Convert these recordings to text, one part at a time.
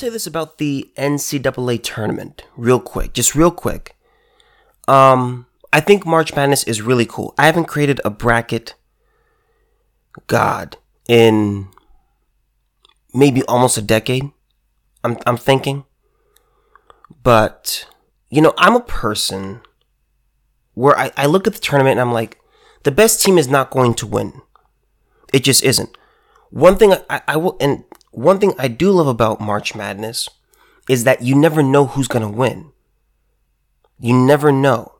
say this about the NCAA tournament, real quick, just real quick. Um, I think March Madness is really cool. I haven't created a bracket, God, in maybe almost a decade. I'm I'm thinking, but you know, I'm a person where I, I look at the tournament and I'm like, the best team is not going to win. It just isn't. One thing I, I will, and one thing I do love about March Madness is that you never know who's going to win. You never know.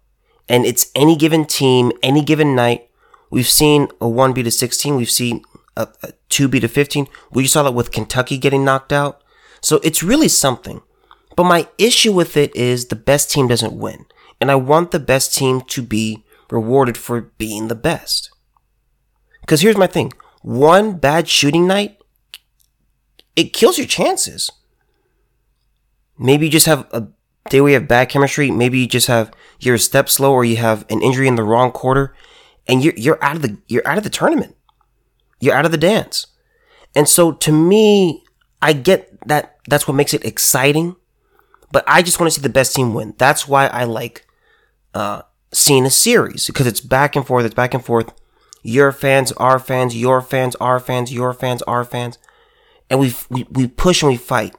And it's any given team, any given night. We've seen a 1 beat a 16. We've seen a, a 2 beat a 15. We saw that with Kentucky getting knocked out. So it's really something. But my issue with it is the best team doesn't win. And I want the best team to be rewarded for being the best. Because here's my thing one bad shooting night, it kills your chances. Maybe you just have a day where you have bad chemistry. Maybe you just have you're a step slow or you have an injury in the wrong quarter and you're, you're out of the, you're out of the tournament. You're out of the dance. And so to me, I get that that's what makes it exciting, but I just want to see the best team win. That's why I like, uh, seeing a series because it's back and forth. It's back and forth. Your fans, our fans, your fans, our fans, your fans, our fans. And we, we, we push and we fight.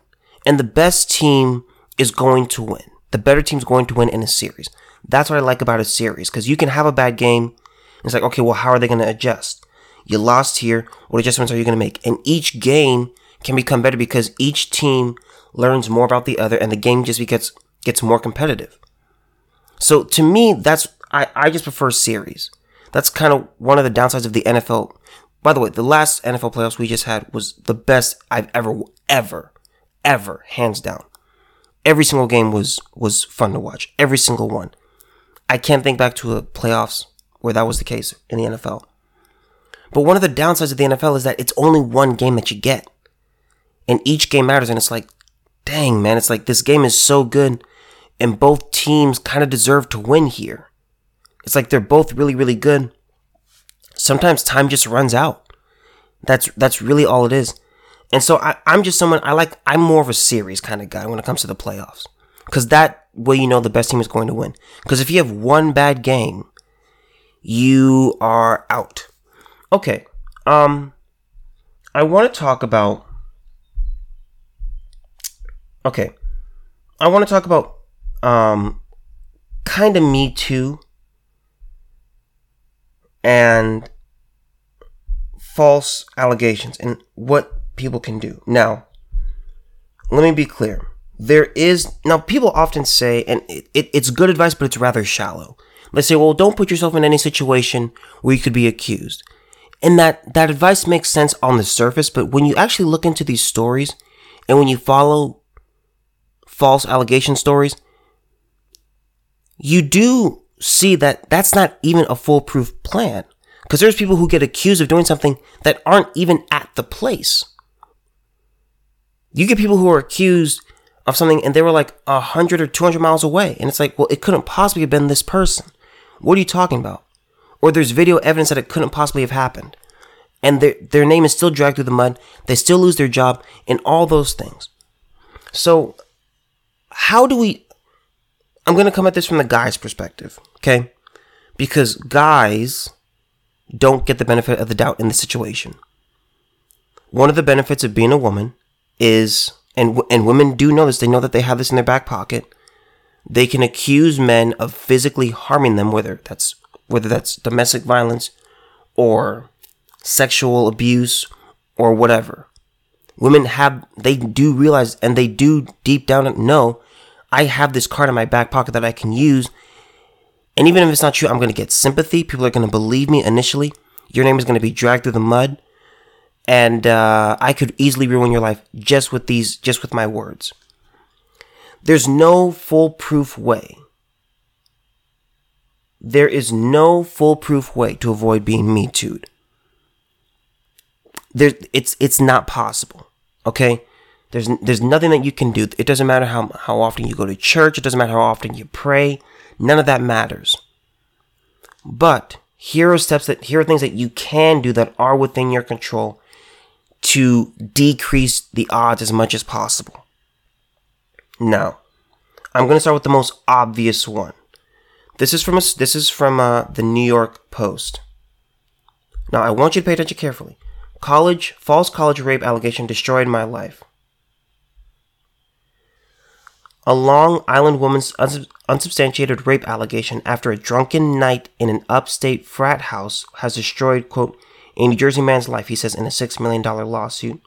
And the best team is going to win. The better team's going to win in a series. That's what I like about a series because you can have a bad game. It's like, okay, well, how are they going to adjust? You lost here. What adjustments are you going to make? And each game can become better because each team learns more about the other and the game just gets, gets more competitive. So to me, that's, I, I just prefer series. That's kind of one of the downsides of the NFL. By the way, the last NFL playoffs we just had was the best I've ever, ever, ever, hands down. Every single game was, was fun to watch. Every single one. I can't think back to a playoffs where that was the case in the NFL. But one of the downsides of the NFL is that it's only one game that you get. And each game matters. And it's like, dang, man, it's like this game is so good. And both teams kind of deserve to win here. It's like they're both really, really good. Sometimes time just runs out. That's that's really all it is. And so I, I'm just someone I like I'm more of a series kind of guy when it comes to the playoffs. Cause that way you know the best team is going to win. Cause if you have one bad game, you are out. Okay. Um I want to talk about Okay. I want to talk about um kind of me too and false allegations and what people can do. Now, let me be clear. There is, now people often say, and it, it, it's good advice, but it's rather shallow. They say, well, don't put yourself in any situation where you could be accused. And that, that advice makes sense on the surface, but when you actually look into these stories and when you follow false allegation stories, you do see that that's not even a foolproof plan. Because there's people who get accused of doing something that aren't even at the place. You get people who are accused of something and they were like 100 or 200 miles away. And it's like, well, it couldn't possibly have been this person. What are you talking about? Or there's video evidence that it couldn't possibly have happened. And their, their name is still dragged through the mud. They still lose their job and all those things. So, how do we. I'm going to come at this from the guy's perspective, okay? Because guys don't get the benefit of the doubt in the situation. One of the benefits of being a woman is, and and women do know this. They know that they have this in their back pocket. They can accuse men of physically harming them, whether that's whether that's domestic violence or sexual abuse or whatever. Women have they do realize and they do deep down know I have this card in my back pocket that I can use. And even if it's not true, I'm going to get sympathy. People are going to believe me initially. Your name is going to be dragged through the mud and uh, I could easily ruin your life just with these, just with my words. There's no foolproof way. There is no foolproof way to avoid being me too'd. There, it's it's not possible. Okay, there's there's nothing that you can do. It doesn't matter how how often you go to church. It doesn't matter how often you pray. None of that matters. But here are steps that here are things that you can do that are within your control to decrease the odds as much as possible. Now, I'm going to start with the most obvious one. This is from a, this is from uh, the New York Post. Now, I want you to pay attention carefully. College false college rape allegation destroyed my life. A Long Island woman's unsubstantiated rape allegation after a drunken night in an upstate frat house has destroyed, quote, a New Jersey man's life, he says in a $6 million lawsuit.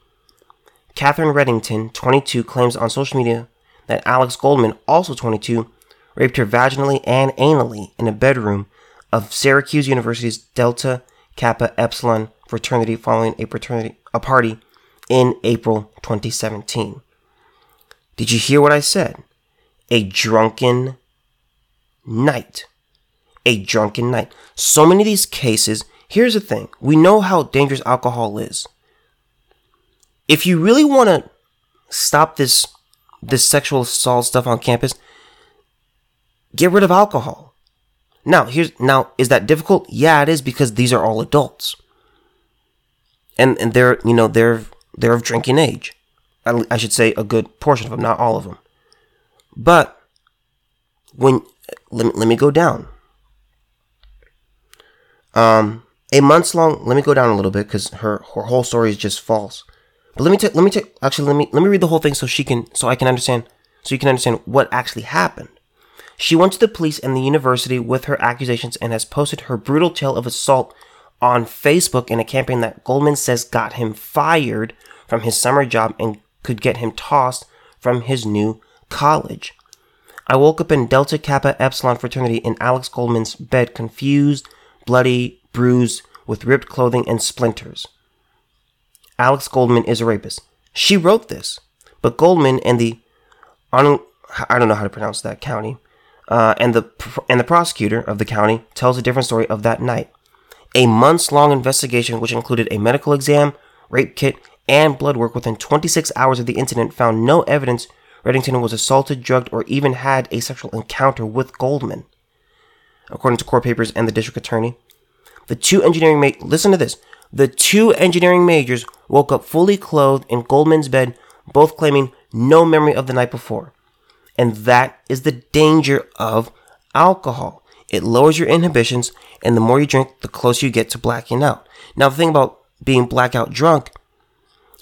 Catherine Reddington, 22, claims on social media that Alex Goldman, also 22, raped her vaginally and anally in a bedroom of Syracuse University's Delta Kappa Epsilon fraternity following a a party in April 2017. Did you hear what I said? A drunken night. A drunken night. So many of these cases, here's the thing. We know how dangerous alcohol is. If you really want to stop this this sexual assault stuff on campus, get rid of alcohol. Now, here's now is that difficult? Yeah, it is because these are all adults. And and they're, you know, they're they're of drinking age. I should say a good portion of them, not all of them. But when let me, let me go down. Um, a months long. Let me go down a little bit because her her whole story is just false. But let me take let me take actually let me let me read the whole thing so she can so I can understand so you can understand what actually happened. She went to the police and the university with her accusations and has posted her brutal tale of assault on Facebook in a campaign that Goldman says got him fired from his summer job and could get him tossed from his new college. I woke up in Delta Kappa Epsilon fraternity in Alex Goldman's bed, confused, bloody, bruised, with ripped clothing and splinters. Alex Goldman is a rapist. She wrote this, but Goldman and the I don't know how to pronounce that county, uh, and the and the prosecutor of the county tells a different story of that night. A months long investigation, which included a medical exam, rape kit, and blood work within 26 hours of the incident, found no evidence Reddington was assaulted, drugged, or even had a sexual encounter with Goldman. According to court papers and the district attorney, the two engineering ma- listen to this. The two engineering majors woke up fully clothed in Goldman's bed, both claiming no memory of the night before. And that is the danger of alcohol. It lowers your inhibitions, and the more you drink, the closer you get to blacking out. Now, the thing about being blackout drunk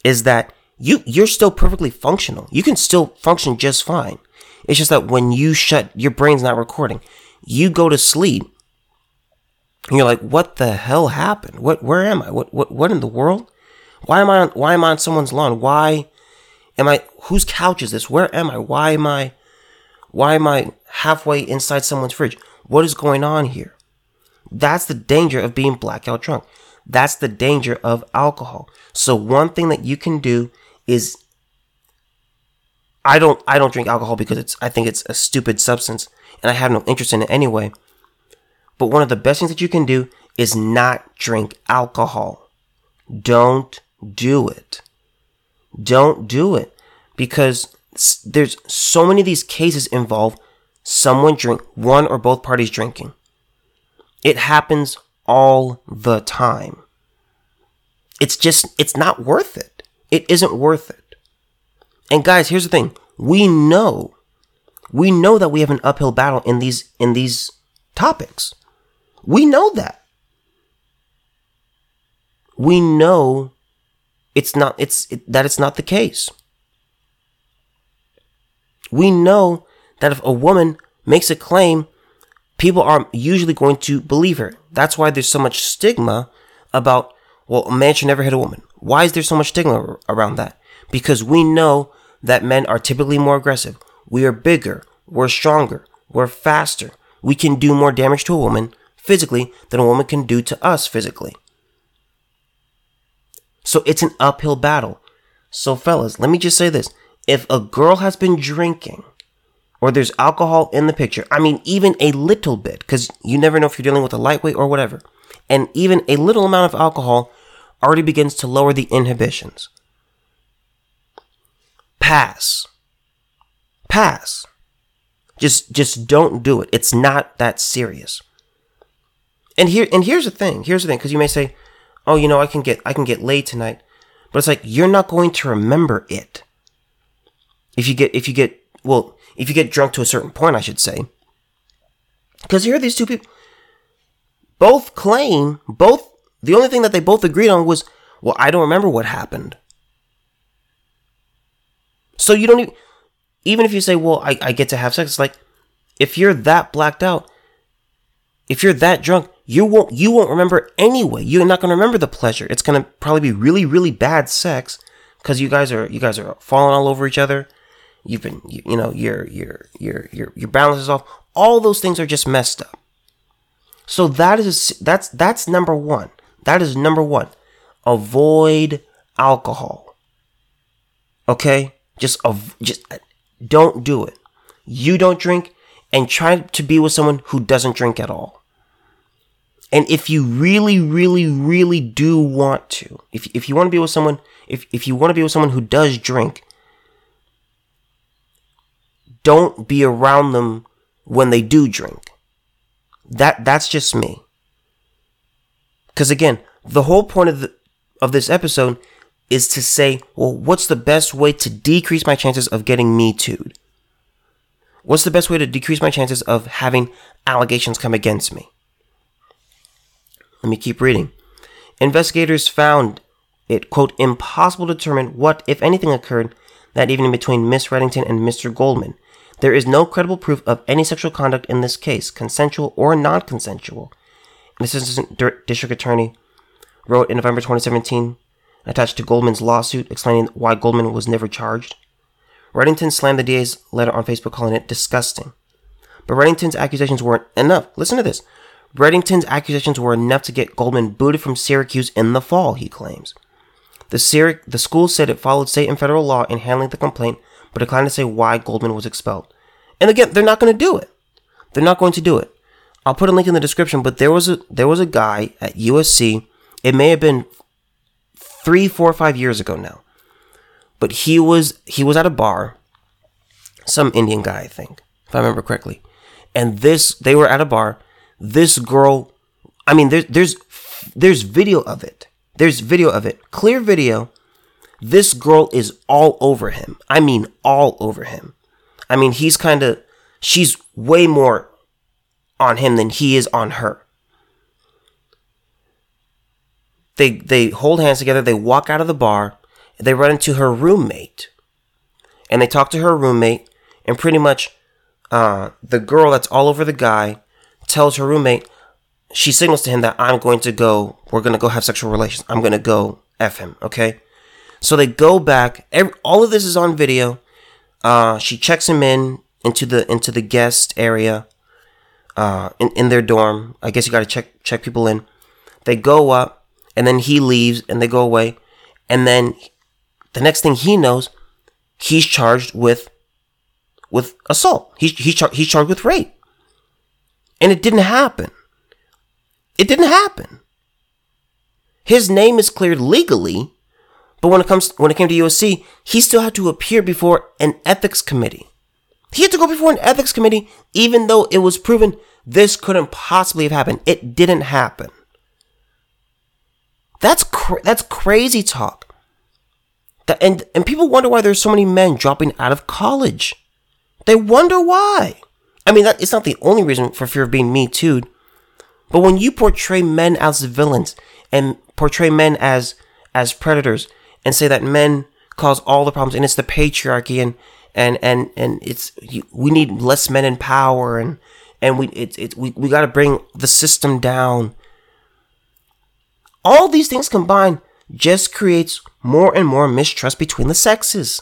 is that you you're still perfectly functional. You can still function just fine. It's just that when you shut your brain's not recording. You go to sleep and you're like, what the hell happened? What where am I? What what what in the world? Why am I on why am I on someone's lawn? Why am I whose couch is this? Where am I? Why am I why am I halfway inside someone's fridge? What is going on here? That's the danger of being blackout drunk. That's the danger of alcohol. So one thing that you can do is I don't I don't drink alcohol because it's I think it's a stupid substance and I have no interest in it anyway. But one of the best things that you can do is not drink alcohol. Don't do it. Don't do it because there's so many of these cases involve someone drink one or both parties drinking. It happens all the time. It's just it's not worth it. It isn't worth it. And guys, here's the thing. We know we know that we have an uphill battle in these in these topics. We know that. We know it's not it's it, that it's not the case. We know that if a woman makes a claim, people are usually going to believe her. That's why there's so much stigma about well, a man should never hit a woman. Why is there so much stigma around that? Because we know that men are typically more aggressive. We are bigger, we're stronger, we're faster. We can do more damage to a woman physically than a woman can do to us physically. So it's an uphill battle. So, fellas, let me just say this. If a girl has been drinking, or there's alcohol in the picture, I mean, even a little bit, because you never know if you're dealing with a lightweight or whatever, and even a little amount of alcohol already begins to lower the inhibitions. Pass. Pass. Just just don't do it. It's not that serious. And here and here's the thing. Here's the thing cuz you may say, "Oh, you know, I can get I can get laid tonight." But it's like you're not going to remember it. If you get if you get well, if you get drunk to a certain point, I should say. Because here are these two people both claim both the only thing that they both agreed on was, well, I don't remember what happened. So you don't even even if you say, well, I, I get to have sex, it's like if you're that blacked out, if you're that drunk, you won't you won't remember anyway. You're not gonna remember the pleasure. It's gonna probably be really really bad sex because you guys are you guys are falling all over each other. You've been you, you know your your your your your balance is off. All those things are just messed up. So that is that's that's number one. That is number one. Avoid alcohol. Okay, just just uh, don't do it. You don't drink, and try to be with someone who doesn't drink at all. And if you really, really, really do want to, if, if you want to be with someone, if, if you want to be with someone who does drink, don't be around them when they do drink. That that's just me. Cuz again, the whole point of the, of this episode is to say, well, what's the best way to decrease my chances of getting me too'd? What's the best way to decrease my chances of having allegations come against me? Let me keep reading. Investigators found it, quote, impossible to determine what, if anything, occurred that evening between Miss Reddington and Mr. Goldman. There is no credible proof of any sexual conduct in this case, consensual or non consensual. An assistant district attorney wrote in November 2017, attached to Goldman's lawsuit, explaining why Goldman was never charged. Reddington slammed the DA's letter on Facebook, calling it disgusting. But Reddington's accusations weren't enough. Listen to this. Reddington's accusations were enough to get Goldman booted from Syracuse in the fall, he claims. The, Syrac- the school said it followed state and federal law in handling the complaint, but declined to say why Goldman was expelled. And again, they're not going to do it. They're not going to do it. I'll put a link in the description, but there was a there was a guy at USC. It may have been three, four, five years ago now. But he was he was at a bar, some Indian guy, I think, if I remember correctly. And this they were at a bar this girl, I mean, there's there's there's video of it. There's video of it, clear video. This girl is all over him. I mean, all over him. I mean, he's kind of, she's way more on him than he is on her. They they hold hands together. They walk out of the bar. They run into her roommate, and they talk to her roommate. And pretty much, uh, the girl that's all over the guy tells her roommate, she signals to him that I'm going to go, we're going to go have sexual relations. I'm going to go F him, okay? So they go back. Every, all of this is on video. Uh, she checks him in into the into the guest area uh, in, in their dorm. I guess you got to check check people in. They go up, and then he leaves, and they go away. And then the next thing he knows, he's charged with with assault. He's he's, char- he's charged with rape. And it didn't happen. It didn't happen. His name is cleared legally, but when it comes when it came to USC, he still had to appear before an ethics committee. He had to go before an ethics committee, even though it was proven this couldn't possibly have happened. It didn't happen. That's that's crazy talk. That, and and people wonder why there's so many men dropping out of college. They wonder why. I mean, that, it's not the only reason for fear of being me too. But when you portray men as villains and portray men as as predators and say that men cause all the problems and it's the patriarchy and and and and it's we need less men in power and and we it's it, we, we got to bring the system down. All these things combined just creates more and more mistrust between the sexes.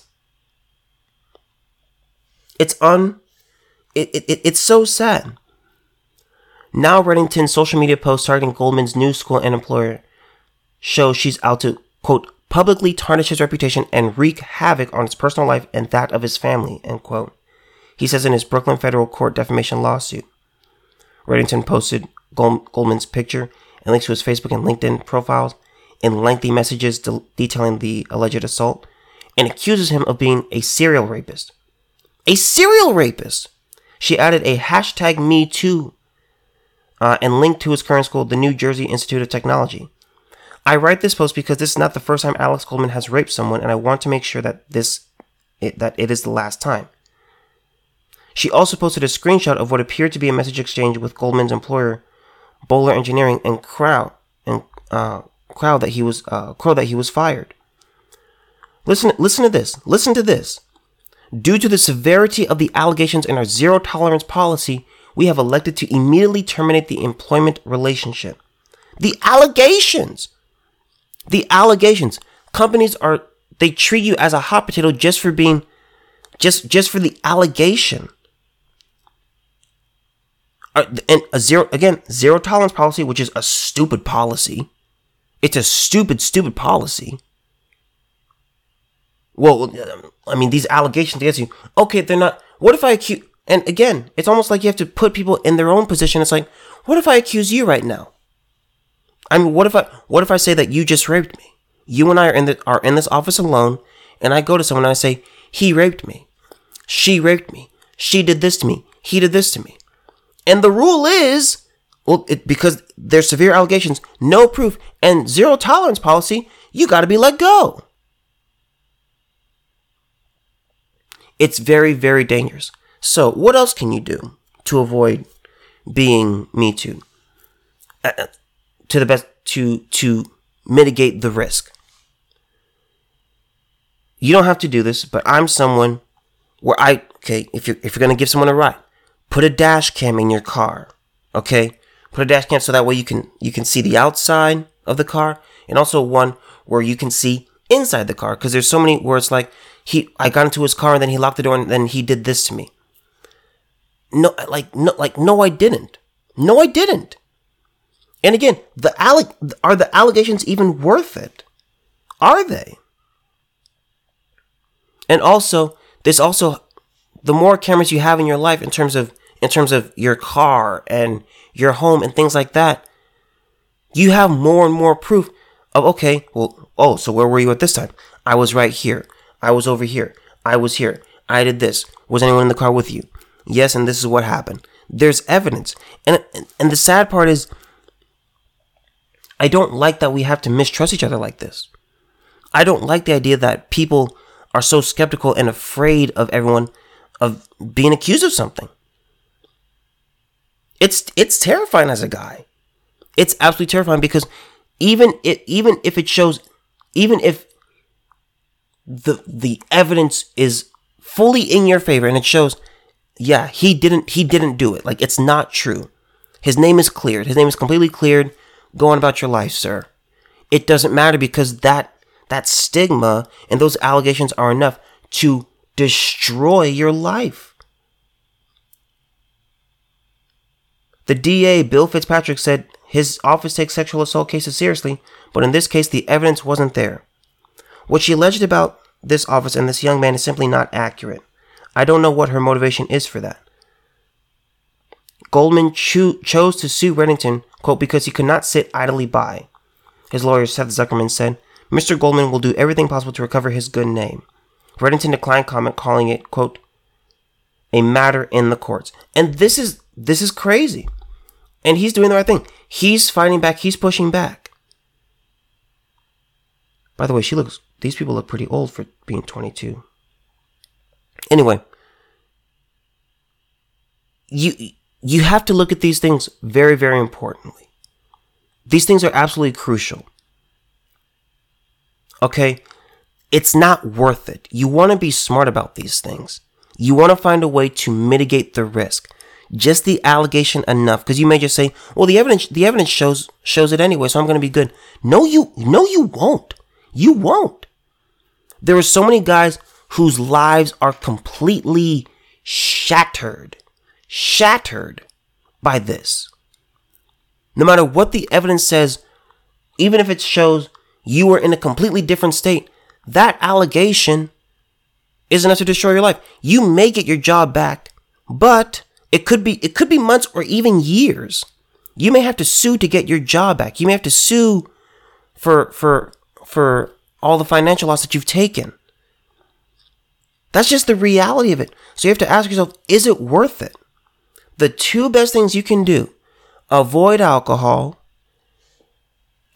It's un it, it, it's so sad. Now, Reddington's social media post targeting Goldman's new school and employer shows she's out to, quote, publicly tarnish his reputation and wreak havoc on his personal life and that of his family, end quote. He says in his Brooklyn federal court defamation lawsuit. Reddington posted Goldman's picture and links to his Facebook and LinkedIn profiles in lengthy messages de- detailing the alleged assault and accuses him of being a serial rapist. A serial rapist! She added a hashtag MeToo uh, and linked to his current school, the New Jersey Institute of Technology. I write this post because this is not the first time Alex Goldman has raped someone, and I want to make sure that this it, that it is the last time. She also posted a screenshot of what appeared to be a message exchange with Goldman's employer, Bowler Engineering, and Crow and uh, Crow that he was uh, Crow that he was fired. Listen, listen to this. Listen to this. Due to the severity of the allegations and our zero tolerance policy, we have elected to immediately terminate the employment relationship. The allegations. The allegations. Companies are they treat you as a hot potato just for being just just for the allegation. Uh, and a zero again zero tolerance policy, which is a stupid policy. It's a stupid, stupid policy. Well, I mean, these allegations against you. Okay, they're not. What if I accuse? And again, it's almost like you have to put people in their own position. It's like, what if I accuse you right now? I mean, what if I what if I say that you just raped me? You and I are in the are in this office alone, and I go to someone and I say he raped me, she raped me, she did this to me, he did this to me, and the rule is well, it, because there's severe allegations, no proof, and zero tolerance policy, you got to be let go. It's very, very dangerous. So, what else can you do to avoid being Me Too? Uh, uh, to the best to to mitigate the risk. You don't have to do this, but I'm someone where I okay. If you if you're gonna give someone a ride, put a dash cam in your car. Okay, put a dash cam so that way you can you can see the outside of the car, and also one where you can see inside the car. Because there's so many where it's like he I got into his car and then he locked the door and then he did this to me. No, like no, like no, I didn't. No, I didn't. And again, the are the allegations even worth it? Are they? And also, this also the more cameras you have in your life in terms of in terms of your car and your home and things like that, you have more and more proof of okay, well, oh, so where were you at this time? I was right here. I was over here. I was here. I did this. Was anyone in the car with you? Yes, and this is what happened. There's evidence. And and the sad part is I don't like that we have to mistrust each other like this. I don't like the idea that people are so skeptical and afraid of everyone of being accused of something. It's it's terrifying as a guy. It's absolutely terrifying because even it even if it shows even if the the evidence is fully in your favor and it shows yeah, he didn't he didn't do it. Like it's not true. His name is cleared. His name is completely cleared. Go on about your life, sir. It doesn't matter because that that stigma and those allegations are enough to destroy your life. The DA, Bill Fitzpatrick, said his office takes sexual assault cases seriously, but in this case, the evidence wasn't there. What she alleged about this office and this young man is simply not accurate. I don't know what her motivation is for that. Goldman cho- chose to sue Reddington, quote, because he could not sit idly by. His lawyer, Seth Zuckerman, said, Mr. Goldman will do everything possible to recover his good name. Reddington declined comment, calling it, quote, a matter in the courts. And this is this is crazy. And he's doing the right thing. He's fighting back, he's pushing back. By the way, she looks these people look pretty old for being 22. Anyway, you you have to look at these things very very importantly. These things are absolutely crucial. Okay? It's not worth it. You want to be smart about these things. You want to find a way to mitigate the risk. Just the allegation enough because you may just say, "Well, the evidence the evidence shows shows it anyway, so I'm going to be good." No, you no you won't. You won't. There are so many guys whose lives are completely shattered, shattered by this. No matter what the evidence says, even if it shows you were in a completely different state, that allegation is enough to destroy your life. You may get your job back, but it could be it could be months or even years. You may have to sue to get your job back. You may have to sue for for for all the financial loss that you've taken. That's just the reality of it. So you have to ask yourself, is it worth it? The two best things you can do avoid alcohol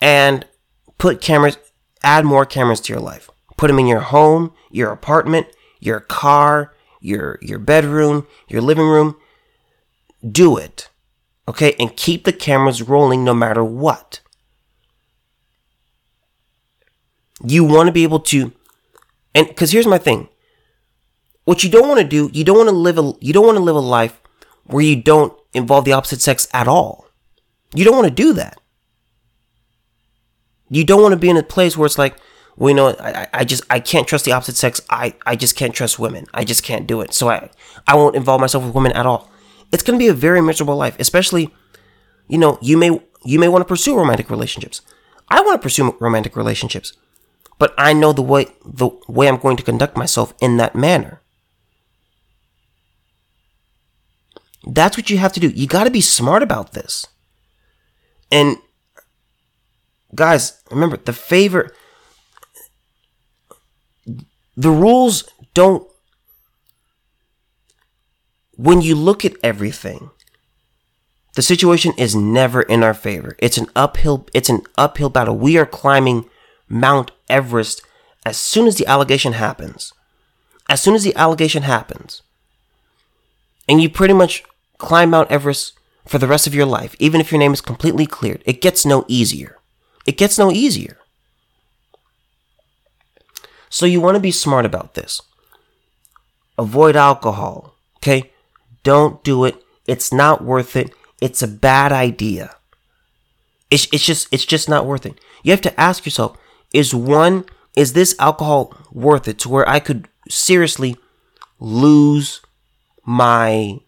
and put cameras, add more cameras to your life. Put them in your home, your apartment, your car, your your bedroom, your living room. Do it. Okay? And keep the cameras rolling no matter what. You want to be able to and cuz here's my thing. What you don't want to do, you don't want to live a you don't want to live a life where you don't involve the opposite sex at all. You don't want to do that. You don't want to be in a place where it's like, well, you know, I, I just I can't trust the opposite sex. I, I just can't trust women. I just can't do it. So I I won't involve myself with women at all. It's gonna be a very miserable life, especially, you know, you may you may want to pursue romantic relationships. I want to pursue romantic relationships, but I know the way the way I'm going to conduct myself in that manner. That's what you have to do. You got to be smart about this. And guys, remember the favor the rules don't when you look at everything the situation is never in our favor it's an uphill it's an uphill battle we are climbing mount everest as soon as the allegation happens as soon as the allegation happens and you pretty much climb mount everest for the rest of your life even if your name is completely cleared it gets no easier it gets no easier so you want to be smart about this. Avoid alcohol, okay? Don't do it. It's not worth it. It's a bad idea. It's, it's just it's just not worth it. You have to ask yourself, is one is this alcohol worth it to where I could seriously lose my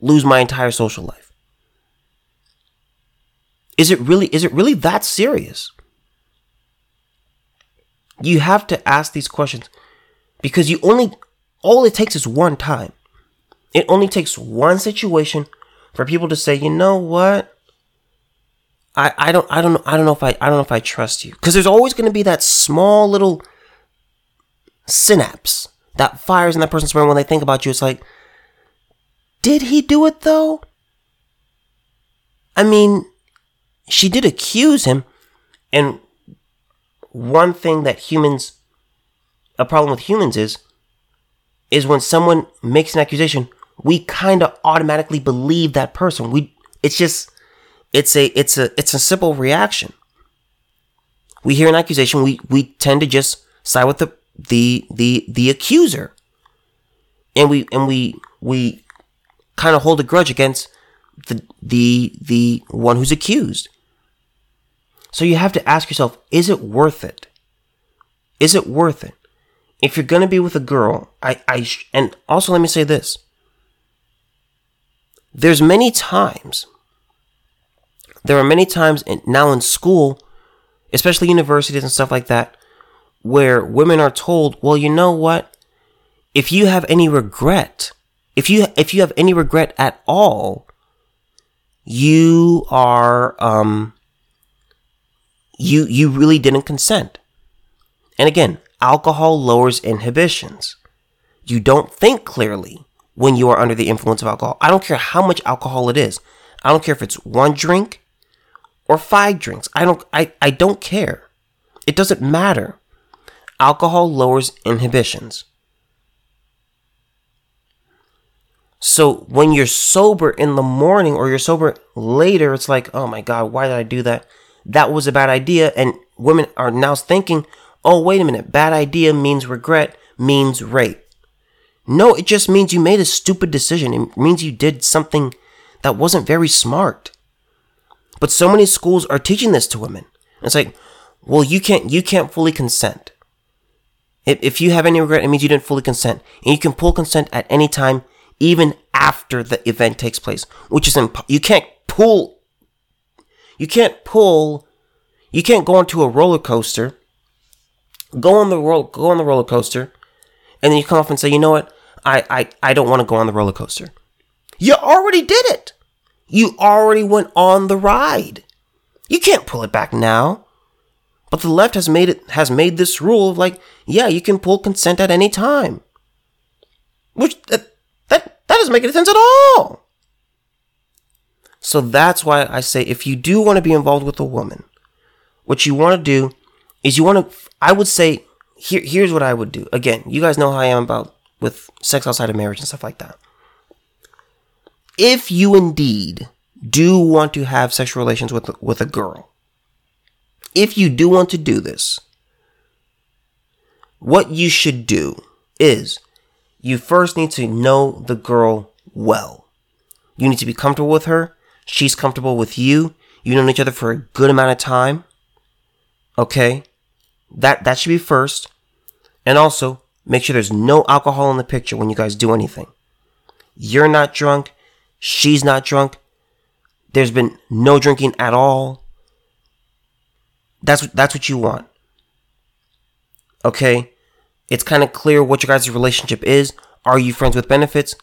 lose my entire social life? Is it really is it really that serious? You have to ask these questions because you only, all it takes is one time. It only takes one situation for people to say, you know what? I, I don't I don't know I don't know if I I don't know if I trust you because there's always going to be that small little synapse that fires in that person's brain when they think about you. It's like, did he do it though? I mean, she did accuse him, and one thing that humans, a problem with humans is, is when someone makes an accusation, we kind of automatically believe that person. We, it's just, it's a, it's a, it's a simple reaction. We hear an accusation, we, we tend to just side with the, the, the, the accuser. And we, and we, we kind of hold a grudge against the, the, the one who's accused. So you have to ask yourself, is it worth it? Is it worth it? If you're going to be with a girl, I, I, sh- and also let me say this. There's many times, there are many times in, now in school, especially universities and stuff like that, where women are told, well, you know what? If you have any regret, if you, if you have any regret at all, you are, um, you you really didn't consent. And again, alcohol lowers inhibitions. You don't think clearly when you are under the influence of alcohol. I don't care how much alcohol it is. I don't care if it's one drink or five drinks. I don't I, I don't care. It doesn't matter. Alcohol lowers inhibitions. So when you're sober in the morning or you're sober later, it's like, oh my God, why did I do that? that was a bad idea. And women are now thinking, oh, wait a minute, bad idea means regret, means rape. No, it just means you made a stupid decision. It means you did something that wasn't very smart. But so many schools are teaching this to women. It's like, well, you can't, you can't fully consent. If, if you have any regret, it means you didn't fully consent. And you can pull consent at any time, even after the event takes place, which is imp- you can't pull you can't pull, you can't go onto a roller coaster, go on the roll, go on the roller coaster, and then you come off and say, you know what, I, I, I don't want to go on the roller coaster. You already did it. You already went on the ride. You can't pull it back now. But the left has made it has made this rule of like, yeah, you can pull consent at any time. Which that that, doesn't make any sense at all. So that's why I say if you do want to be involved with a woman, what you want to do is you want to, I would say, here, here's what I would do. Again, you guys know how I am about with sex outside of marriage and stuff like that. If you indeed do want to have sexual relations with, with a girl, if you do want to do this, what you should do is you first need to know the girl well. You need to be comfortable with her. She's comfortable with you. You know each other for a good amount of time. Okay? That that should be first. And also, make sure there's no alcohol in the picture when you guys do anything. You're not drunk. She's not drunk. There's been no drinking at all. That's that's what you want. Okay? It's kind of clear what your guys' relationship is. Are you friends with benefits?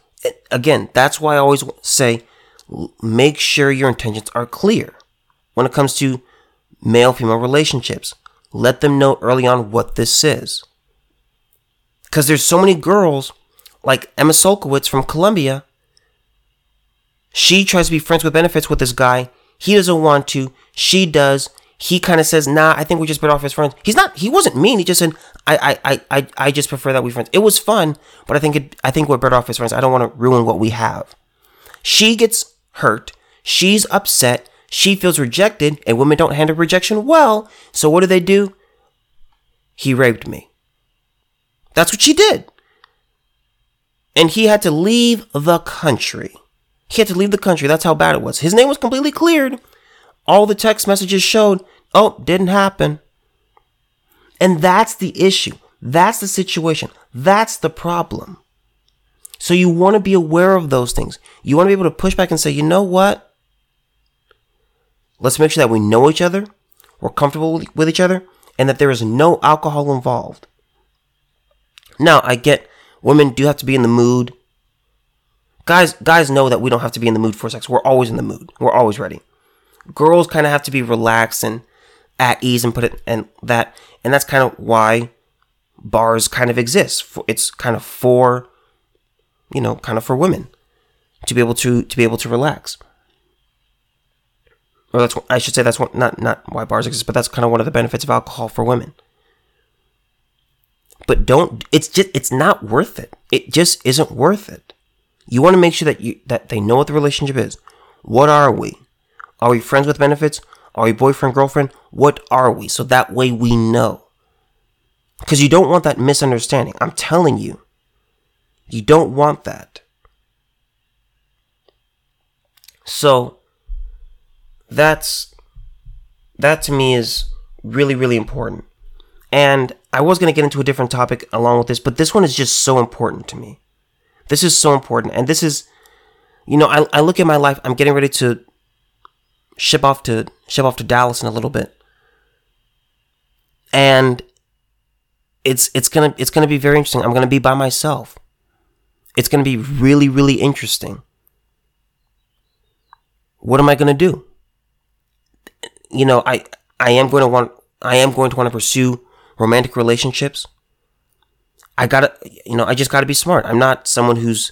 Again, that's why I always say make sure your intentions are clear when it comes to male female relationships. Let them know early on what this is. Because there's so many girls, like Emma Sulkowicz from Columbia, She tries to be friends with benefits with this guy. He doesn't want to. She does he kind of says, "Nah, I think we just better off as friends." He's not. He wasn't mean. He just said, "I, I, I, I just prefer that we friends." It was fun, but I think it, I think we're better off as friends. I don't want to ruin what we have. She gets hurt. She's upset. She feels rejected, and women don't handle rejection well. So what do they do? He raped me. That's what she did. And he had to leave the country. He had to leave the country. That's how bad it was. His name was completely cleared all the text messages showed, oh, didn't happen. And that's the issue. That's the situation. That's the problem. So you want to be aware of those things. You want to be able to push back and say, you know what? Let's make sure that we know each other, we're comfortable with each other, and that there is no alcohol involved. Now, I get women do have to be in the mood. Guys, guys know that we don't have to be in the mood for sex. We're always in the mood. We're always ready girls kind of have to be relaxed and at ease and put it and that and that's kind of why bars kind of exist. It's kind of for you know kind of for women to be able to to be able to relax. Or that's I should say that's not not why bars exist but that's kind of one of the benefits of alcohol for women. But don't it's just it's not worth it. It just isn't worth it. You want to make sure that you that they know what the relationship is. What are we are we friends with benefits? Are we boyfriend, girlfriend? What are we? So that way we know. Because you don't want that misunderstanding. I'm telling you. You don't want that. So that's that to me is really really important. And I was going to get into a different topic along with this, but this one is just so important to me. This is so important. And this is you know, I, I look at my life, I'm getting ready to ship off to ship off to Dallas in a little bit. And it's it's gonna it's gonna be very interesting. I'm gonna be by myself. It's gonna be really, really interesting. What am I gonna do? You know, I I am going to want I am going to want to pursue romantic relationships. I gotta you know, I just gotta be smart. I'm not someone who's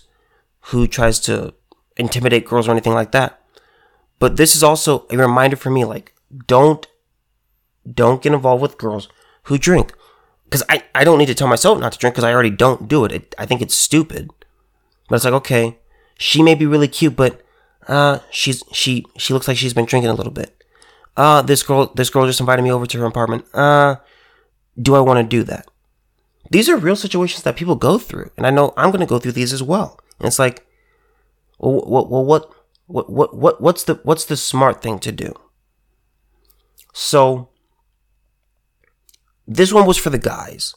who tries to intimidate girls or anything like that. But this is also a reminder for me like don't don't get involved with girls who drink because I, I don't need to tell myself not to drink because I already don't do it. it. I think it's stupid. But it's like okay, she may be really cute, but uh, she's she she looks like she's been drinking a little bit. Uh, this girl this girl just invited me over to her apartment. Uh, do I want to do that? These are real situations that people go through, and I know I'm going to go through these as well. And it's like, well, well, well what what what what what's the what's the smart thing to do? So this one was for the guys.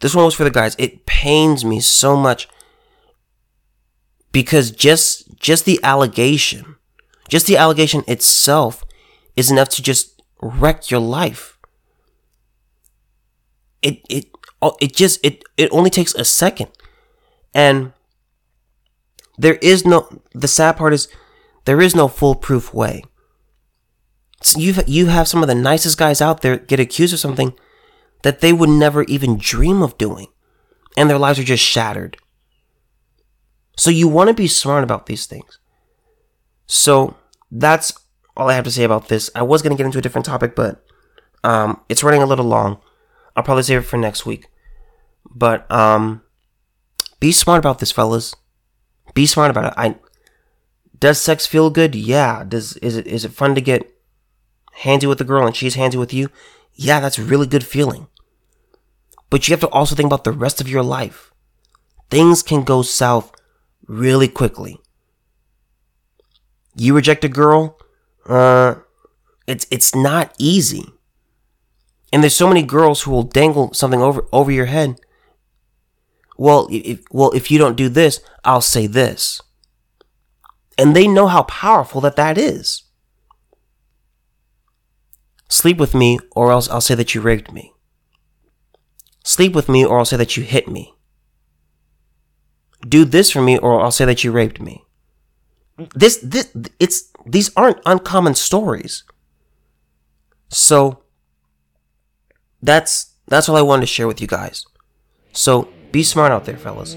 This one was for the guys. It pains me so much because just just the allegation, just the allegation itself is enough to just wreck your life. It it it just it it only takes a second. And there is no, the sad part is, there is no foolproof way. So you you have some of the nicest guys out there get accused of something that they would never even dream of doing, and their lives are just shattered. So you want to be smart about these things. So that's all I have to say about this. I was going to get into a different topic, but Um, it's running a little long. I'll probably save it for next week. But um, be smart about this, fellas. Be smart about it. I does sex feel good? Yeah. Does is it is it fun to get handsy with the girl and she's handsy with you? Yeah, that's a really good feeling. But you have to also think about the rest of your life. Things can go south really quickly. You reject a girl, uh, it's it's not easy. And there's so many girls who will dangle something over over your head. Well, if well if you don't do this, I'll say this. And they know how powerful that that is. Sleep with me, or else I'll say that you raped me. Sleep with me, or I'll say that you hit me. Do this for me, or I'll say that you raped me. This, this, it's, these aren't uncommon stories. So, that's, that's all I wanted to share with you guys. So, be smart out there, fellas.